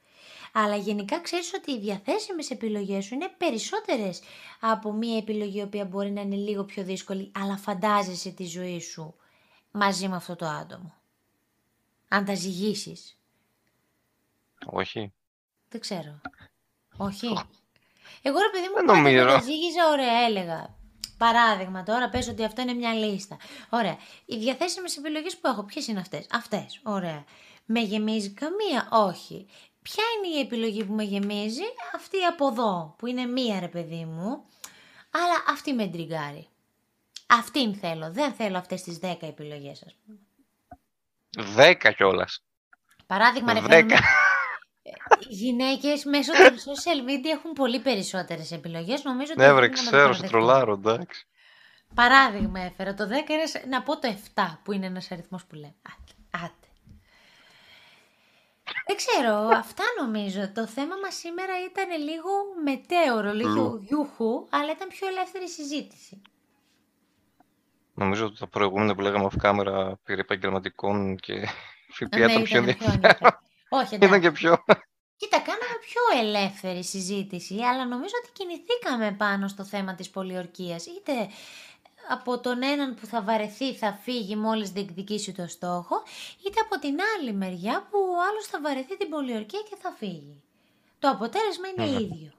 αλλά γενικά ξέρεις ότι οι διαθέσιμες επιλογές σου είναι περισσότερες από μία επιλογή η οποία μπορεί να είναι λίγο πιο δύσκολη, αλλά φαντάζεσαι τη ζωή σου μαζί με αυτό το άτομο. Αν τα ζυγίσεις. Όχι. Δεν ξέρω. Όχι. Εγώ ρε παιδί μου Δεν πάντα νομίζω. που τα ζύγιζα, ωραία έλεγα. Παράδειγμα τώρα, πες ότι αυτό είναι μια λίστα. Ωραία. Οι διαθέσιμες επιλογές που έχω, ποιες είναι αυτές; Αυτές. Ωραία. Με γεμίζει καμία, όχι. Ποια είναι η επιλογή που με γεμίζει, αυτή από εδώ, που είναι μία ρε παιδί μου, αλλά αυτή με εντριγκάρει. Αυτήν θέλω, δεν θέλω αυτές τις 10 επιλογές ας πούμε. Δέκα κιόλας. Παράδειγμα, ρε Δέκα. φέρνουμε, οι γυναίκες μέσω των social media έχουν πολύ περισσότερες επιλογές. Νομίζω ότι Ναι, δεν βρε, είναι να το ξέρω, σε παραδεχτώ. τρολάρω, εντάξει. Παράδειγμα έφερα. Το 10 είναι, σε- να πω το 7 που είναι ένας αριθμός που λέμε. Άτε, άτε. Δεν ξέρω, αυτά νομίζω. Το θέμα μας σήμερα ήταν λίγο μετέωρο, λίγο Λου. γιούχου, αλλά ήταν πιο ελεύθερη συζήτηση. Νομίζω ότι τα προηγούμενα που λέγαμε off camera περί επαγγελματικών και ΦΠΑ Ναι, ήταν πιο ήταν πιο ενδιαφέρον. Ενδιαφέρον. Όχι, Ήταν εντάξει. και πιο. Κοίτα, κάναμε πιο ελεύθερη συζήτηση, αλλά νομίζω ότι κινηθήκαμε πάνω στο θέμα της πολιορκίας. Είτε από τον έναν που θα βαρεθεί, θα φύγει μόλις διεκδικήσει το στόχο, είτε από την άλλη μεριά που ο άλλος θα βαρεθεί την πολιορκία και θα φύγει. Το αποτέλεσμα είναι Μμμ. ίδιο.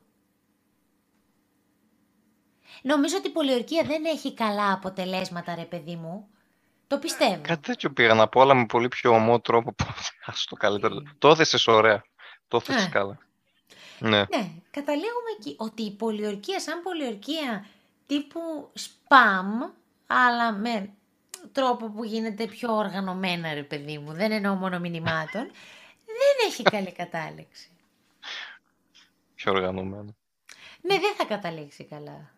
Νομίζω ότι η πολιορκία δεν έχει καλά αποτελέσματα, ρε παιδί μου. Το πιστεύω. Κάτι τέτοιο πήγα να πω, αλλά με πολύ πιο ομό τρόπο. Ας το καλύτερο. Το έθεσες ωραία. Το έθεσες Ε. καλά. Ναι. Ναι, καταλήγουμε εκεί ότι η πολιορκία σαν πολιορκία τύπου spam, αλλά με τρόπο που γίνεται πιο οργανωμένα ρε παιδί μου, δεν εννοώ μόνο μηνυμάτων, δεν έχει καλή κατάληξη. Πιο οργανωμένο. Ναι, δεν θα καταλήξει καλά.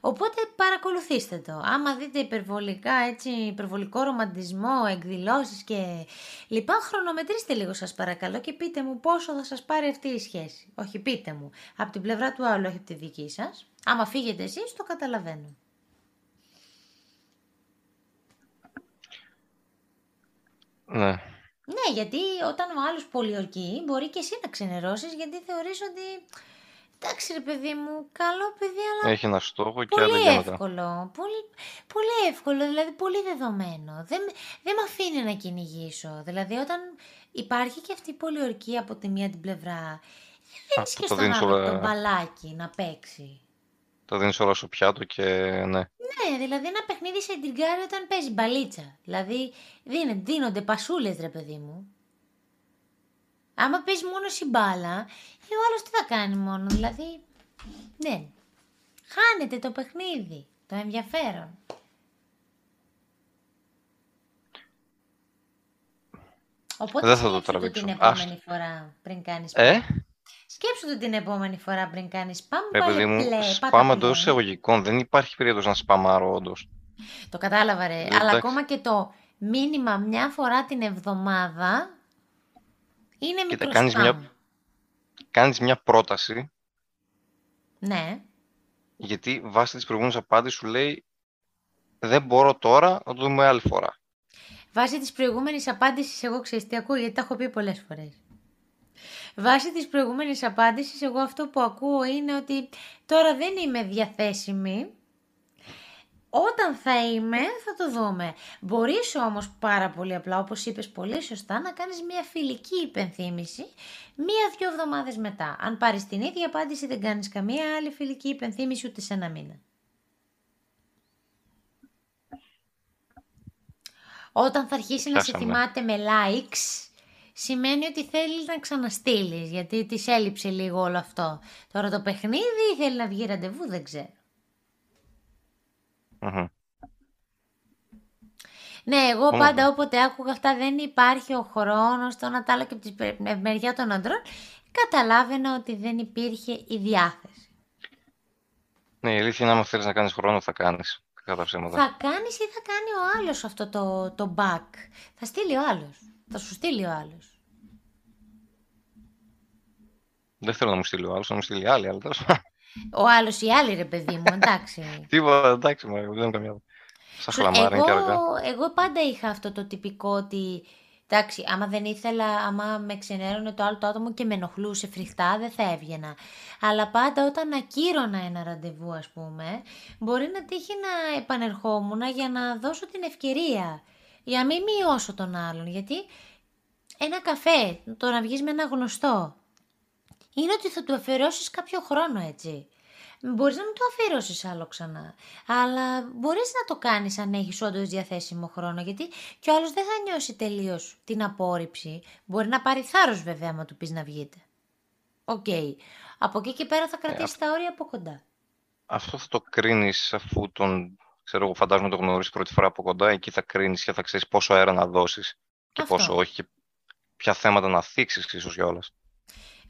Οπότε παρακολουθήστε το. Άμα δείτε υπερβολικά, έτσι, υπερβολικό ρομαντισμό, εκδηλώσεις και λοιπά, χρονομετρήστε λίγο σας παρακαλώ και πείτε μου πόσο θα σας πάρει αυτή η σχέση. Όχι πείτε μου, από την πλευρά του άλλου, όχι από τη δική σας. Άμα φύγετε εσείς, το καταλαβαίνω. Ναι. Ναι, γιατί όταν ο άλλος πολιορκεί, μπορεί και εσύ να ξενερώσεις, γιατί θεωρείς ότι... Εντάξει ρε παιδί μου, καλό παιδί, αλλά Έχει ένα στόχο και άλλα Πολύ για μετά. εύκολο. Πολύ, πολύ εύκολο, δηλαδή πολύ δεδομένο. Δεν, δεν με αφήνει να κυνηγήσω. Δηλαδή όταν υπάρχει και αυτή η πολιορκία από τη μία την πλευρά, δεν δίνεις που και το στον δίνεις άλλο όλα- το μπαλάκι να παίξει. Τα δίνεις όλα στο πιάτο και ναι. Ναι, δηλαδή ένα παιχνίδι σε εντριγκάρει όταν παίζει μπαλίτσα. Δηλαδή δίνε, δίνονται πασούλες ρε παιδί μου. Άμα παίζει μόνος η μπάλα, ε, ο άλλος τι θα κάνει μόνο, δηλαδή, ναι. Χάνεται το παιχνίδι, το ενδιαφέρον. Οπότε Δεν θα το σκέψου το τραβήξω. την επόμενη Άστο. φορά πριν κάνεις Ε, Σκέψου το την επόμενη φορά πριν κάνεις σπαμ, ρε βάλε παιδί μου, play, πάτα σπάμε play. εντός εισαγωγικών. Δεν υπάρχει περίπτωση να σπαμάρω όντως. Το κατάλαβα ρε. Αλλά Εντάξει. ακόμα και το μήνυμα μια φορά την εβδομάδα είναι Κοίτα, μικρό κάνεις spam. μια- Κάνεις μια πρόταση, Ναι. γιατί βάσει της προηγούμενης απάντησης σου λέει δεν μπορώ τώρα, να το δούμε άλλη φορά. Βάσει της προηγούμενης απάντησης εγώ ξέρεις τι ακούω γιατί τα έχω πει πολλές φορές. Βάσει της προηγούμενης απάντησης εγώ αυτό που ακούω είναι ότι τώρα δεν είμαι διαθέσιμη. Όταν θα είμαι θα το δούμε. Μπορείς όμως πάρα πολύ απλά όπως είπες πολύ σωστά να κάνεις μια φιλική υπενθύμηση μία-δυο εβδομάδες μετά. Αν πάρεις την ίδια απάντηση δεν κάνεις καμία άλλη φιλική υπενθύμηση ούτε σε ένα μήνα. Όταν θα αρχίσει να σε Πιάσαμε. θυμάται με likes, σημαίνει ότι θέλεις να ξαναστείλεις, γιατί της έλειψε λίγο όλο αυτό. Τώρα το παιχνίδι ή θέλει να βγει ραντεβού, δεν ξέρω. Μμμ. Ναι, εγώ Όμορφα. πάντα όποτε άκουγα αυτά δεν υπάρχει ο χρόνος, το να τα άλλο και από τη πε- με- μεριά των αντρών, καταλάβαινα ότι δεν υπήρχε η διάθεση. Ναι, η αλήθεια είναι άμα θέλεις να κάνεις χρόνο θα κάνεις. Κατά ψέματα. Θα κάνεις ή θα κάνει ο άλλος αυτό το, το back. Θα στείλει ο άλλος. Θα σου στείλει ο άλλος. Δεν θέλω να μου στείλει ο άλλος, να μου στείλει άλλη, αλλά τέλος πάντων. Ο άλλος ή άλλη, ρε παιδί μου, εντάξει. Τίποτα, εντάξει, μα δεν καμιά. Στα χλαμάρια και αργά. Εγώ πάντα είχα αυτό το τυπικό ότι Εντάξει, άμα δεν ήθελα, άμα με ξενέρωνε το άλλο το άτομο και με ενοχλούσε φρικτά, δεν θα έβγαινα. Αλλά πάντα όταν ακύρωνα ένα ραντεβού, ας πούμε, μπορεί να τύχει να επανερχόμουν για να δώσω την ευκαιρία. Για να μην μειώσω τον άλλον, γιατί ένα καφέ, το να βγεις με ένα γνωστό, είναι ότι θα του αφιερώσεις κάποιο χρόνο έτσι. Μπορείς να μην το αφιερώσεις άλλο ξανά, αλλά μπορείς να το κάνεις αν έχεις όντως διαθέσιμο χρόνο, γιατί κι ο άλλος δεν θα νιώσει τελείως την απόρριψη. Μπορεί να πάρει θάρρος βέβαια άμα του πεις να βγείτε. OK. Okay. Από εκεί και πέρα θα κρατήσεις ε, τα όρια από κοντά. Αυτό θα το κρίνεις αφού τον, ξέρω εγώ, φαντάζομαι το γνωρίσει πρώτη φορά από κοντά, εκεί θα κρίνεις και θα ξέρεις πόσο αέρα να δώσεις και πόσο όχι και ποια θέματα να θίξεις ίσως για όλες.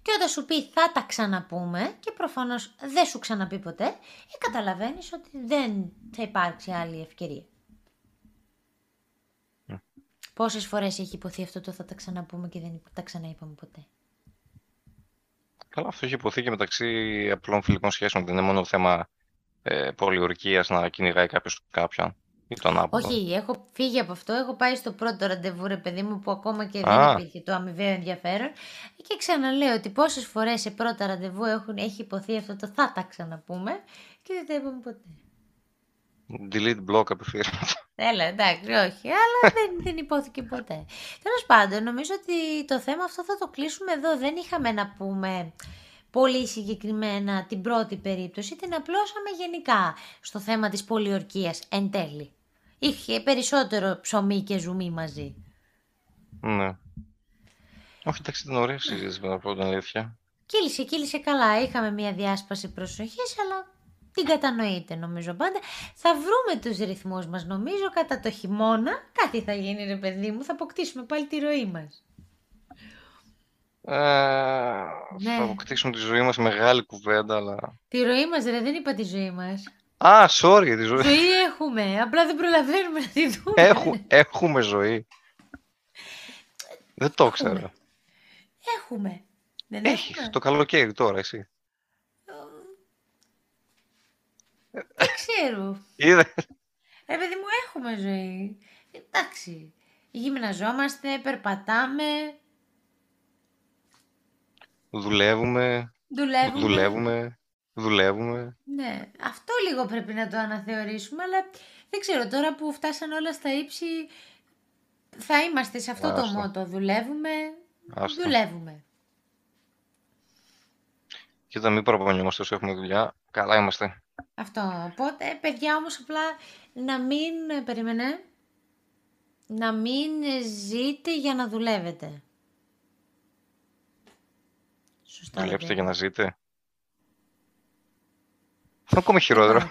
Και όταν σου πει θα τα ξαναπούμε και προφανώς δεν σου ξαναπεί ποτέ, ε, καταλαβαίνεις ότι δεν θα υπάρξει άλλη ευκαιρία. Mm. Πόσες φορές έχει υποθεί αυτό το θα τα ξαναπούμε και δεν τα ξαναείπαμε ποτέ; Καλά, αυτό έχει υποθεί και μεταξύ απλών φιλικών σχέσεων. Δεν είναι μόνο θέμα ε, πολιορκίας να κυνηγάει κάποιος κάποιον. Όχι, έχω φύγει από αυτό. Έχω πάει στο πρώτο ραντεβού, ρε παιδί μου, που ακόμα και δεν υπήρχε το αμοιβαίο ενδιαφέρον. Και ξαναλέω ότι πόσες φορές σε πρώτα ραντεβού έχουν, έχει υποθεί αυτό το θα τα ξαναπούμε και δεν τα είπαμε ποτέ. Delete block απευθείας. Έλα, εντάξει, όχι, αλλά δεν, δεν υπόθηκε ποτέ. Τέλος πάντων, νομίζω ότι το θέμα αυτό θα το κλείσουμε εδώ. Δεν είχαμε να πούμε πολύ συγκεκριμένα την πρώτη περίπτωση, την απλώσαμε γενικά στο θέμα της πολιορκίας εν τέλει. Είχε περισσότερο ψωμί και ζουμί μαζί. Ναι. Όχι, εντάξει, ήταν ωραία συζήτηση με να πω την αλήθεια. Κύλησε, κύλησε καλά. Είχαμε μια διάσπαση προσοχής, αλλά την κατανοείτε νομίζω πάντα. Θα βρούμε τους ρυθμούς μας νομίζω κατά το χειμώνα. Κάτι θα γίνει ρε παιδί μου, θα αποκτήσουμε πάλι τη ροή μας. Ε, ναι. Θα αποκτήσουμε τη ζωή μας μεγάλη κουβέντα, αλλά... Τη ροή μας ρε, δεν είπα τη ζωή μας. Α, sorry, τη ζωή. Ζωή έχουμε, απλά δεν προλαβαίνουμε να τη δούμε. Έχου, έχουμε ζωή. δεν το ξέρω. Έχουμε. Δεν Έχεις, έχουμε. το καλοκαίρι τώρα, εσύ. Δεν ξέρω. Είδε. Ε, παιδί μου, έχουμε ζωή. Εντάξει. Γυμναζόμαστε, περπατάμε. Δουλεύουμε. Δουλεύουμε. Δουλεύουμε. Δουλεύουμε. Ναι, αυτό λίγο πρέπει να το αναθεωρήσουμε, αλλά δεν ξέρω, τώρα που φτάσαν όλα στα ύψη, θα είμαστε σε αυτό το μότο. Δουλεύουμε, Άστο. δουλεύουμε. Κοίτα, μην παραπονιόμαστε όσο έχουμε δουλειά. Καλά είμαστε. Αυτό. Οπότε, παιδιά, όμως απλά να μην, περίμενε, να μην ζείτε για να δουλεύετε. Σωστά. Δουλέψτε για να ζείτε. Αυτό ακόμα χειρότερο.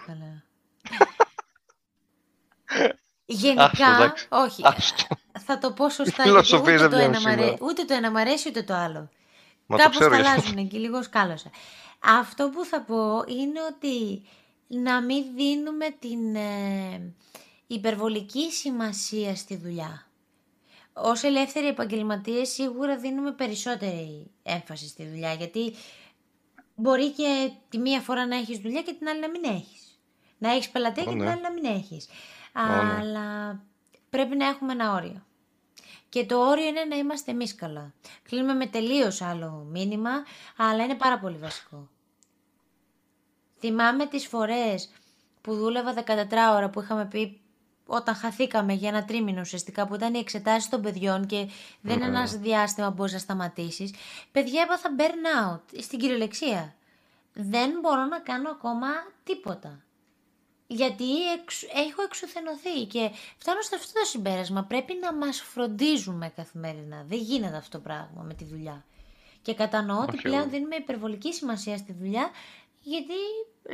Γενικά, όχι. Θα το πω σωστά, γιατί ούτε το, ένα αρέ... ούτε το ένα μ' αρέσει, ούτε το άλλο. Μα Κάπως το αλλάζουν και λίγος σκάλωσα. Αυτό που θα πω είναι ότι να μην δίνουμε την ε, υπερβολική σημασία στη δουλειά. Ως ελεύθεροι επαγγελματίες σίγουρα δίνουμε περισσότερη έμφαση στη δουλειά, γιατί μπορεί και τη μία φορά να έχεις δουλειά και την άλλη να μην έχεις. Να έχεις πελατεία και την ναι. άλλη να μην έχεις. Ναι. Αλλά πρέπει να έχουμε ένα όριο. Και το όριο είναι να είμαστε εμείς καλά. Κλείνουμε με τελείως άλλο μήνυμα, αλλά είναι πάρα πολύ βασικό. Θυμάμαι τις φορές που δούλευα 14 ώρα που είχαμε πει όταν χαθήκαμε για ένα τρίμηνο ουσιαστικά που ήταν οι εξετάσεις των παιδιών και δεν είναι ένας διάστημα που μπορείς να σταματήσεις. Παιδιά, έπαθα burnout στην κυριολεξία. Δεν μπορώ να κάνω ακόμα τίποτα. Γιατί έχω εξουθενωθεί και φτάνω στο αυτό το συμπέρασμα. Πρέπει να μας φροντίζουμε καθημερινά. Δεν γίνεται αυτό το πράγμα με τη δουλειά. Και κατανοώ ότι πλέον δίνουμε υπερβολική σημασία στη δουλειά γιατί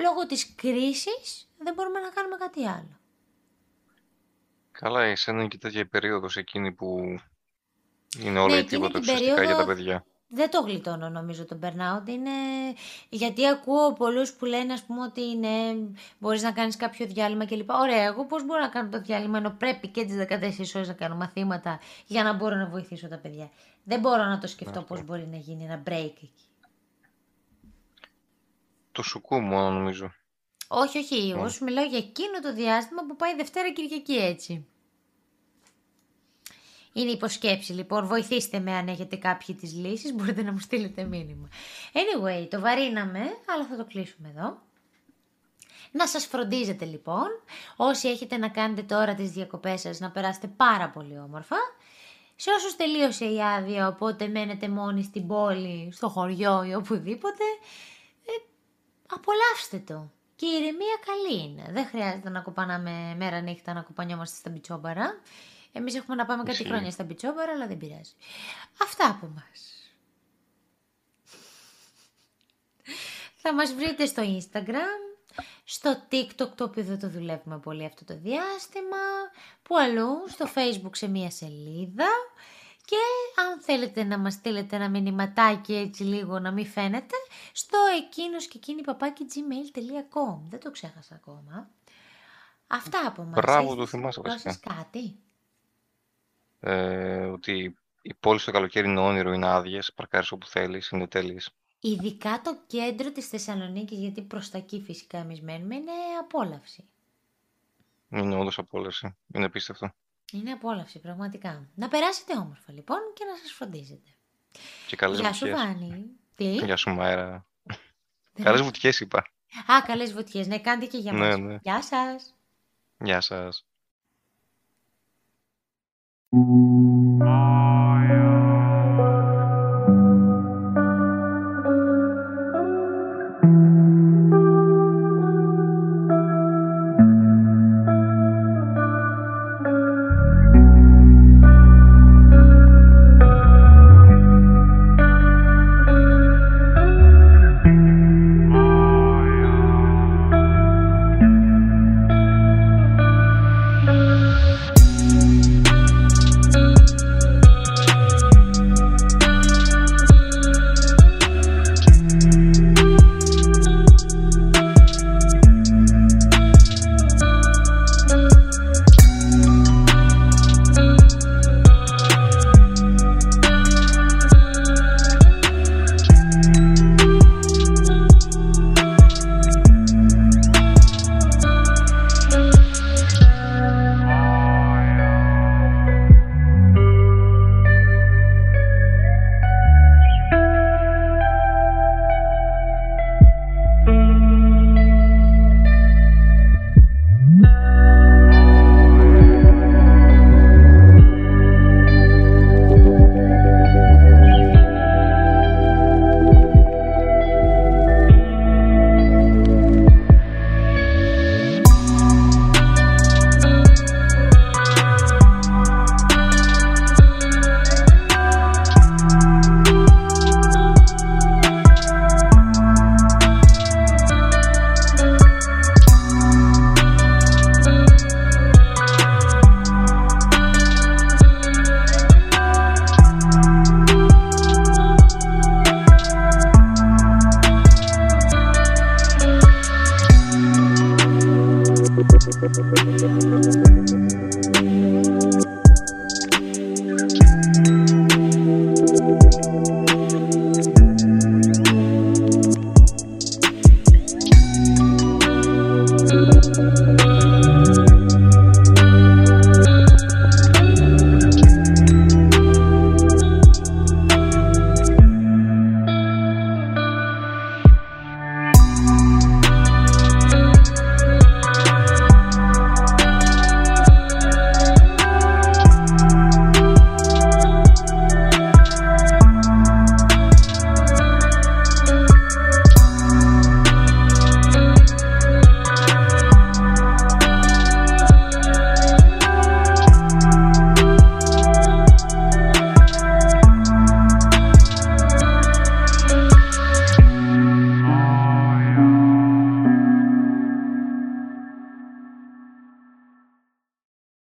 λόγω της κρίσης δεν μπορούμε να κάνουμε κάτι άλλο. Καλά, εσένα είναι και τέτοια η περίοδος εκείνη που είναι όλα ναι, τίποτα ουσιαστικά για τα παιδιά. Δεν το γλιτώνω νομίζω το burnout. Είναι... Γιατί ακούω πολλούς που λένε ας πούμε ότι είναι... μπορείς να κάνεις κάποιο διάλειμμα κλπ. Ωραία, εγώ πώς μπορώ να κάνω το διάλειμμα ενώ πρέπει και τις 14 ώρες να κάνω μαθήματα για να μπορώ να βοηθήσω τα παιδιά. Δεν μπορώ να το σκεφτώ πώς μπορεί να γίνει ένα break εκεί. Το σουκού μόνο νομίζω. Όχι, όχι. Εγώ Mm. σου μιλάω για εκείνο το διάστημα που πάει Δευτέρα Κυριακή έτσι. Είναι υποσκέψη λοιπόν. Βοηθήστε με αν έχετε κάποιοι τις λύσεις. Μπορείτε να μου στείλετε μήνυμα. Anyway, το βαρύναμε, αλλά θα το κλείσουμε εδώ. Να σας φροντίζετε λοιπόν. Όσοι έχετε να κάνετε τώρα τις διακοπές σας να περάσετε πάρα πολύ όμορφα. Σε όσους τελείωσε η άδεια, οπότε μένετε μόνοι στην πόλη, στο χωριό ή οπουδήποτε, ε, απολαύστε το. Και η ηρεμία καλή είναι. Δεν χρειάζεται να κοπανάμε μέρα νύχτα να κοπανιόμαστε στα μπιτσόμπαρα. Εμείς έχουμε να πάμε κάτι Ισχύει. χρόνια στα μπιτσόμπαρα, αλλά δεν πειράζει. Αυτά από μας. Θα μας βρείτε στο Instagram, στο TikTok το οποίο δεν το δουλεύουμε πολύ αυτό το διάστημα, που αλλού, στο Facebook σε μία σελίδα και αν θέλετε να μας στείλετε ένα μηνυματάκι έτσι λίγο να μην φαίνεται, στο εκείνος και εκείνη παπάκι gmail.com. Δεν το ξέχασα ακόμα. Αυτά από μας. Μπράβο, Έχετε το θυμάσαι να βασικά. σας κάτι. Ε, ότι η πόλη στο καλοκαίρι είναι όνειρο, είναι άδειες, παρκάρεις όπου θέλεις, είναι τέλειες. Ειδικά το κέντρο της Θεσσαλονίκης, γιατί προς τα εκεί φυσικά εμείς μένουμε, είναι απόλαυση. Είναι όντως απόλαυση. Είναι απίστευτο. Είναι απόλαυση, πραγματικά. Να περάσετε όμορφα λοιπόν και να σας φροντίζετε. Και καλές Γεια σου βουτιές. Βάνη. Τι; Γεια σου Μαέρα. Δεν- Καλές βουτιές είπα. Α, καλές βουτιές. Ναι, κάντε και για Ναι, μας. ναι. Γεια σας. Γεια σας. Maya.